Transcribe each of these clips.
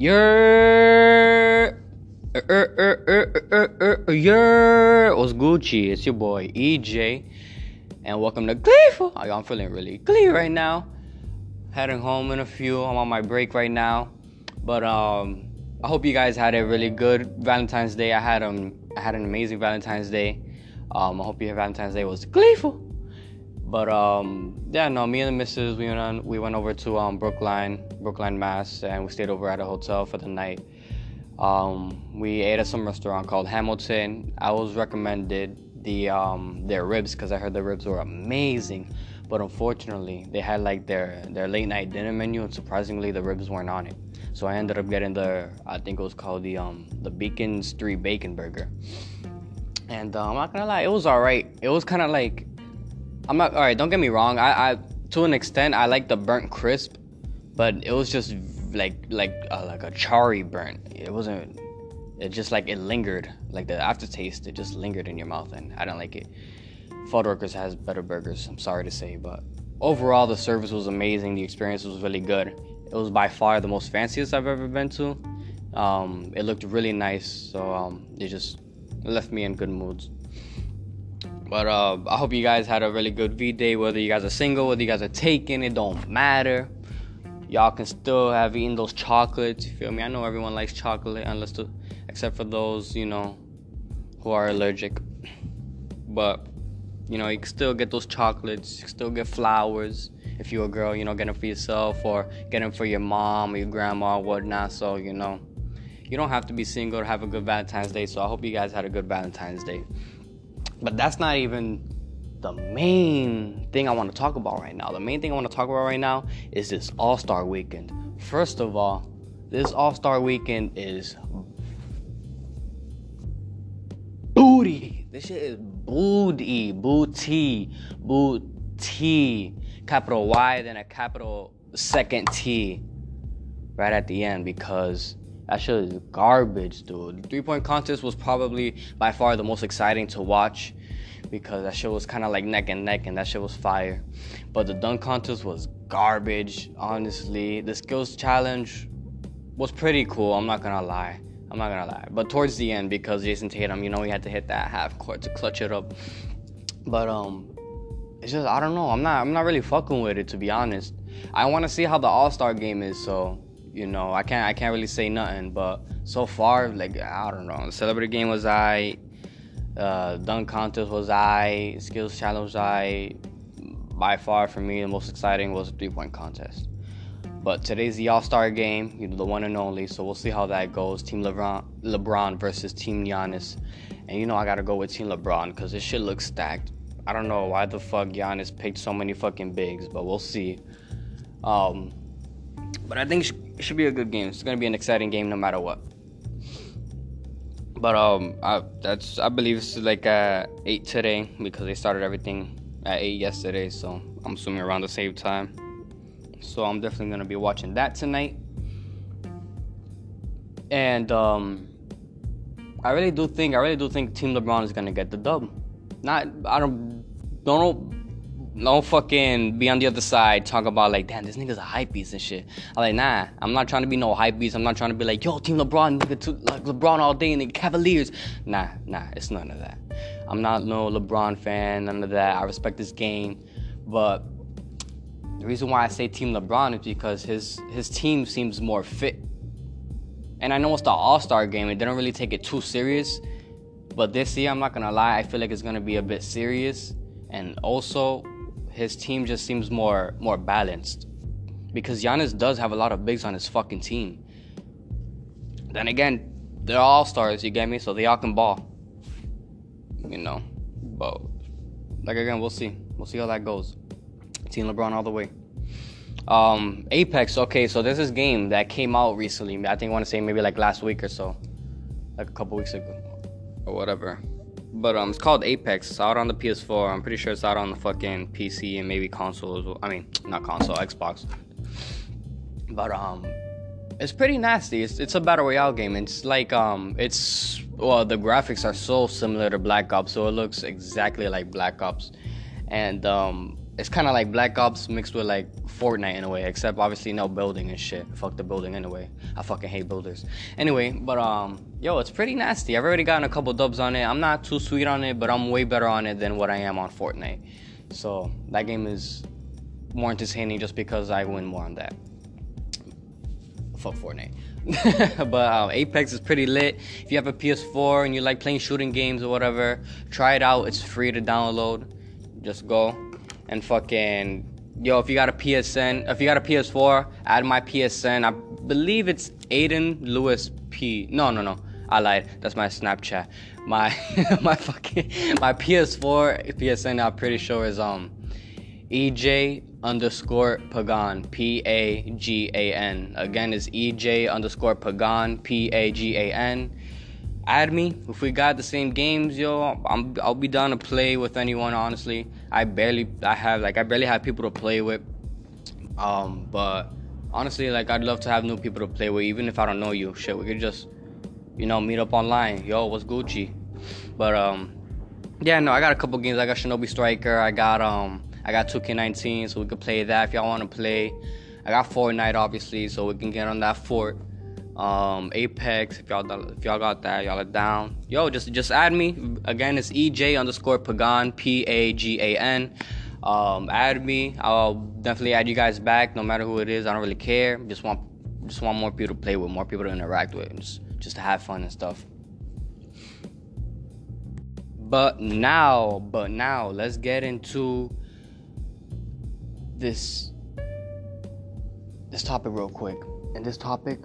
Yeah. Er, er, er, yeah. What's Gucci? It's your boy EJ. And welcome to Gleeful. I'm feeling really glee right now. Heading home in a few. I'm on my break right now. But um, I hope you guys had a really good Valentine's Day. I had um, I had an amazing Valentine's Day. Um, I hope your Valentine's Day was gleeful. But um, yeah, no, me and the missus, we went on, we went over to um, Brookline, Brookline, Mass, and we stayed over at a hotel for the night. Um, we ate at some restaurant called Hamilton. I was recommended the um, their ribs because I heard the ribs were amazing, but unfortunately they had like their their late night dinner menu, and surprisingly the ribs weren't on it. So I ended up getting the I think it was called the um, the Beacon Street Bacon Burger. And uh, I'm not gonna lie, it was alright. It was kind of like I'm not all right. Don't get me wrong. I, I to an extent I like the burnt crisp, but it was just like like uh, like a charry burnt. It wasn't. It just like it lingered. Like the aftertaste, it just lingered in your mouth, and I don't like it. Fuddruckers has better burgers. I'm sorry to say, but overall the service was amazing. The experience was really good. It was by far the most fanciest I've ever been to. Um, it looked really nice, so um, it just left me in good moods. But uh, I hope you guys had a really good V day. Whether you guys are single, whether you guys are taken, it don't matter. Y'all can still have eaten those chocolates. You feel me? I know everyone likes chocolate, unless except for those you know who are allergic. But you know, you can still get those chocolates. You can still get flowers if you're a girl. You know, get them for yourself or get them for your mom or your grandma or whatnot. So you know, you don't have to be single to have a good Valentine's Day. So I hope you guys had a good Valentine's Day. But that's not even the main thing I want to talk about right now. The main thing I want to talk about right now is this All Star weekend. First of all, this All Star weekend is booty. This shit is booty, booty, booty. Capital Y, then a capital second T right at the end because that shit is garbage, dude. Three point contest was probably by far the most exciting to watch because that shit was kind of like neck and neck and that shit was fire. But the dunk contest was garbage, honestly. The skills challenge was pretty cool, I'm not gonna lie. I'm not gonna lie. But towards the end, because Jayson Tatum, you know, he had to hit that half court to clutch it up. But um, it's just I don't know. I'm not I'm not really fucking with it to be honest. I want to see how the All Star game is, so you know, I can't I can't really say nothing. But so far, like I don't know, the celebrity game was I, uh, dunk contest was I, skills challenge was I. By far, for me, the most exciting was the three point contest. But today's the All Star game, you know, the one and only. So we'll see how that goes. Team LeBron, LeBron versus Team Giannis, and you know I gotta go with Team LeBron because this shit looks stacked. I don't know why the fuck Giannis picked so many fucking bigs, but we'll see. Um, but I think it should be a good game. It's gonna be an exciting game no matter what. But um, I, that's I believe it's like uh, eight today because they started everything at eight yesterday. So I'm assuming around the same time. So I'm definitely gonna be watching that tonight. And um, I really do think I really do think Team LeBron is gonna get the dub. Not I don't don't don't fucking be on the other side talk about like damn this nigga's a hype beast and shit. I'm like nah, I'm not trying to be no hype beast. I'm not trying to be like yo Team LeBron nigga to, like LeBron all day and the Cavaliers. Nah nah, it's none of that. I'm not no LeBron fan, none of that. I respect this game, but the reason why I say Team LeBron is because his his team seems more fit. And I know it's the All Star game; it didn't really take it too serious. But this year, I'm not gonna lie, I feel like it's gonna be a bit serious. And also, his team just seems more more balanced because Giannis does have a lot of bigs on his fucking team. Then again, they're all stars, you get me? So they all can ball. You know, but like again, we'll see. We'll see how that goes. Team LeBron all the way. Um, Apex. Okay, so there's this game that came out recently. I think I want to say maybe like last week or so, like a couple weeks ago, or whatever. But um, it's called Apex. It's out on the PS4. I'm pretty sure it's out on the fucking PC and maybe console as well. I mean, not console, Xbox. But um, it's pretty nasty. It's it's a battle royale game. It's like um, it's well, the graphics are so similar to Black Ops, so it looks exactly like Black Ops, and um, it's kind of like Black Ops mixed with like Fortnite in a way, except obviously no building and shit. Fuck the building anyway. I fucking hate builders. Anyway, but um, yo, it's pretty nasty. I've already gotten a couple dubs on it. I'm not too sweet on it, but I'm way better on it than what I am on Fortnite. So that game is more entertaining just because I win more on that. Fuck Fortnite. but um, Apex is pretty lit. If you have a PS4 and you like playing shooting games or whatever, try it out. It's free to download. Just go and fucking yo. If you got a PSN, if you got a PS4, add my PSN. I believe it's Aiden Lewis P. No, no, no. I lied. That's my Snapchat. My my fucking my PS4 PSN. I'm pretty sure is um EJ underscore Pagan, P A G A N. Again, is EJ underscore Pagan, P A G A N. Add me if we got the same games, yo. I'm I'll be down to play with anyone. Honestly, I barely I have like I barely have people to play with. Um, but honestly, like I'd love to have new people to play with, even if I don't know you. Shit, we could just you know meet up online. Yo, what's Gucci? But um, yeah, no, I got a couple games. I got Shinobi Striker. I got um. I got 2K19, so we could play that if y'all want to play. I got Fortnite, obviously, so we can get on that fort. Um, Apex, if y'all if y'all got that, y'all are down. Yo, just just add me. Again, it's EJ underscore Pagan, P A G A N. Um, add me. I'll definitely add you guys back, no matter who it is. I don't really care. Just want just want more people to play with, more people to interact with, just just to have fun and stuff. But now, but now, let's get into this this topic real quick. And this topic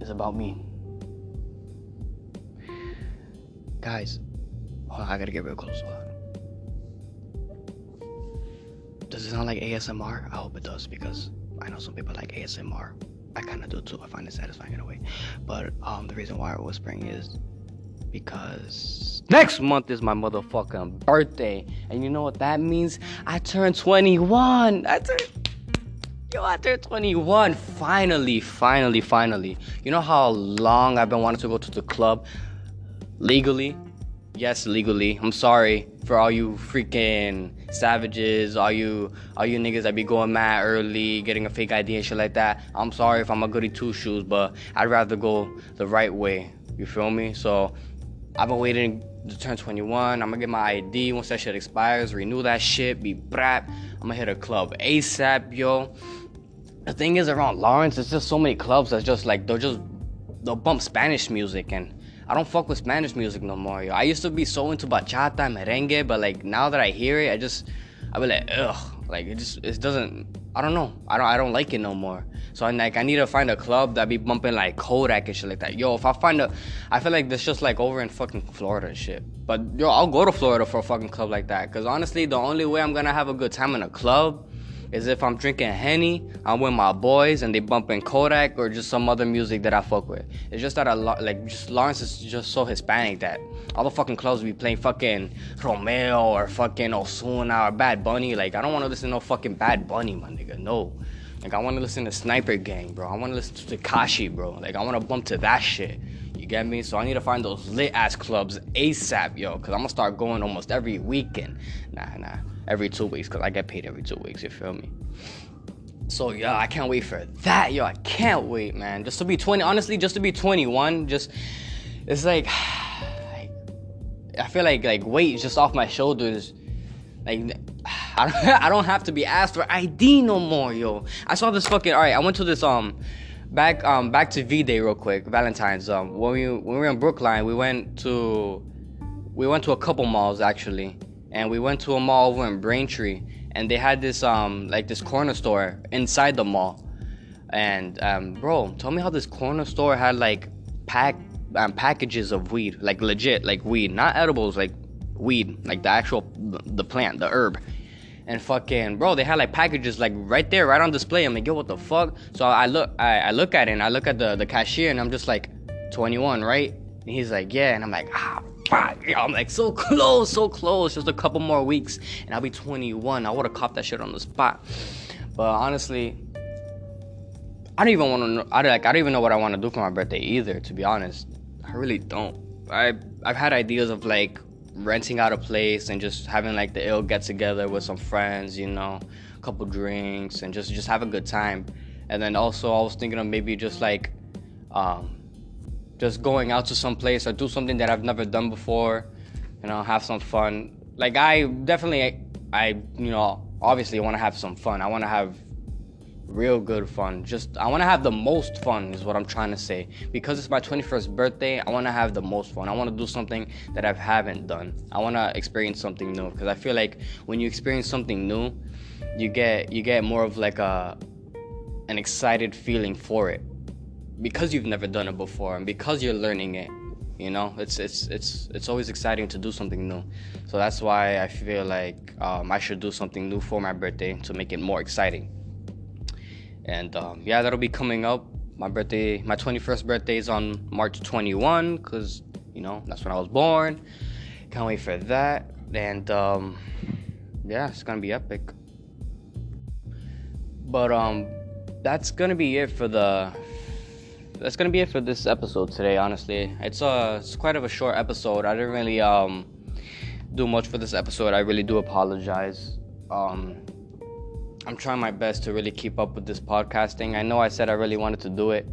is about me. Guys, hold on, I gotta get real close. Does it sound like ASMR? I hope it does because I know some people like ASMR. I kind of do too. I find it satisfying in a way. But um, the reason why I'm whispering is because next month is my motherfucking birthday. And you know what that means? I turned 21. I turned Yo, turned 21. Finally, finally, finally. You know how long I've been wanting to go to the club? Legally? Yes, legally. I'm sorry for all you freaking savages, all you all you niggas that be going mad early, getting a fake ID and shit like that. I'm sorry if I'm a goody two shoes, but I'd rather go the right way. You feel me? So I've been waiting to turn 21. I'm gonna get my ID once that shit expires, renew that shit, be brap. I'm gonna hit a club ASAP, yo. The thing is, around Lawrence, there's just so many clubs that's just like, they'll just, they'll bump Spanish music, and I don't fuck with Spanish music no more, yo. I used to be so into bachata and merengue, but like now that I hear it, I just, I be like, ugh. Like it just, it doesn't, I don't know. I don't, I don't like it no more. So I'm like, I need to find a club that be bumping like Kodak and shit like that. Yo, if I find a, I feel like this just like over in fucking Florida and shit. But yo, I'll go to Florida for a fucking club like that. Cause honestly, the only way I'm gonna have a good time in a club is if I'm drinking Henny, I'm with my boys and they bumping Kodak or just some other music that I fuck with. It's just that I like just Lawrence is just so Hispanic that all the fucking clubs be playing fucking Romeo or fucking Ozuna or Bad Bunny. Like I don't want to listen to no fucking Bad Bunny, my nigga. No. Like I want to listen to Sniper Gang, bro. I want to listen to Tekashi, bro. Like I want to bump to that shit. You get me? So I need to find those lit ass clubs ASAP, yo. Cause I'm gonna start going almost every weekend. Nah, nah. Every two weeks, cause I get paid every two weeks. You feel me? So yeah, I can't wait for that, yo. I can't wait, man. Just to be 20. Honestly, just to be 21, just it's like, like I feel like like weight just off my shoulders. Like I don't, I don't have to be asked for ID no more, yo. I saw this fucking. All right, I went to this um, back um back to V Day real quick, Valentine's. Um, when we when we were in Brookline, we went to we went to a couple malls actually, and we went to a mall over in Braintree, and they had this um like this corner store inside the mall, and um bro, tell me how this corner store had like pack um, packages of weed, like legit like weed, not edibles, like weed, like the actual the plant, the herb and fucking bro, they had like packages like right there, right on display. I'm like, yo, what the fuck? So I look, I, I look at it, and I look at the the cashier, and I'm just like, 21, right? And he's like, yeah, and I'm like, ah, fuck. I'm like, so close, so close. Just a couple more weeks, and I'll be 21. I would have copped that shit on the spot. But honestly, I don't even want to know. I like, I don't even know what I want to do for my birthday either. To be honest, I really don't. I I've had ideas of like renting out a place and just having like the ill get together with some friends, you know, a couple drinks and just just have a good time. And then also I was thinking of maybe just like um, just going out to some place or do something that I've never done before, you know, have some fun. Like I definitely I you know, obviously want to have some fun. I want to have real good fun. Just I want to have the most fun is what I'm trying to say. Because it's my 21st birthday, I want to have the most fun. I want to do something that I haven't done. I want to experience something new because I feel like when you experience something new, you get you get more of like a an excited feeling for it because you've never done it before and because you're learning it you know it's it's it's it's always exciting to do something new so that's why i feel like um, i should do something new for my birthday to make it more exciting and um, yeah, that'll be coming up. My birthday, my 21st birthday is on March 21 because you know that's when I was born. Can't wait for that. And um, yeah, it's gonna be epic. But um, that's gonna be it for the. That's gonna be it for this episode today. Honestly, it's a it's quite of a short episode. I didn't really um do much for this episode. I really do apologize. Um, I'm trying my best to really keep up with this podcasting. I know I said I really wanted to do it,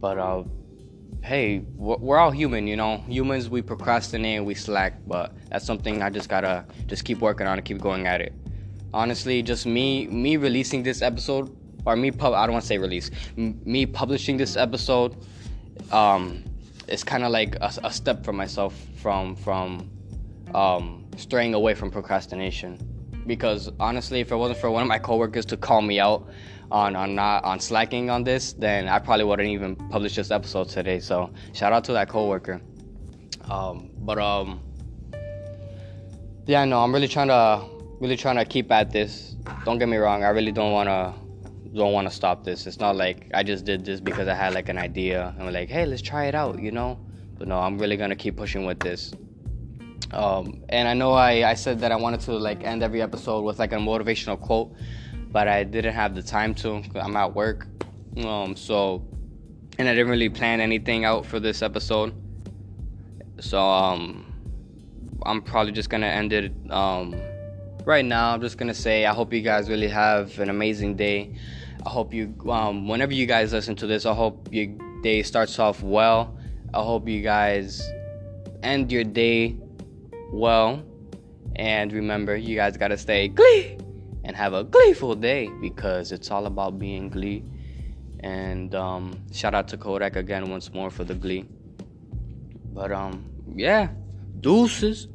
but uh, hey, we're all human, you know. Humans, we procrastinate, we slack, but that's something I just gotta just keep working on and keep going at it. Honestly, just me me releasing this episode or me pub I don't want to say release M- me publishing this episode um it's kind of like a, a, step for myself from from um straying away from procrastination because honestly, if it wasn't for one of my coworkers to call me out on on not on slacking on this, then I probably wouldn't even publish this episode today. So shout out to that coworker. Um, but um, yeah, no, I'm really trying to really trying to keep at this. Don't get me wrong, I really don't wanna don't want to stop this. It's not like I just did this because I had like an idea and we're like, hey, let's try it out, you know. But no, I'm really gonna keep pushing with this. Um, and I know I, I said that I wanted to like end every episode with like a motivational quote, but I didn't have the time to. I'm at work, um, so and I didn't really plan anything out for this episode. So um, I'm probably just gonna end it um, right now. I'm just gonna say I hope you guys really have an amazing day. I hope you, um, whenever you guys listen to this, I hope your day starts off well. I hope you guys end your day well. And remember, you guys gotta stay glee and have a gleeful day because it's all about being glee. And um, shout out to Kodak again once more for the glee. But um, yeah, deuces.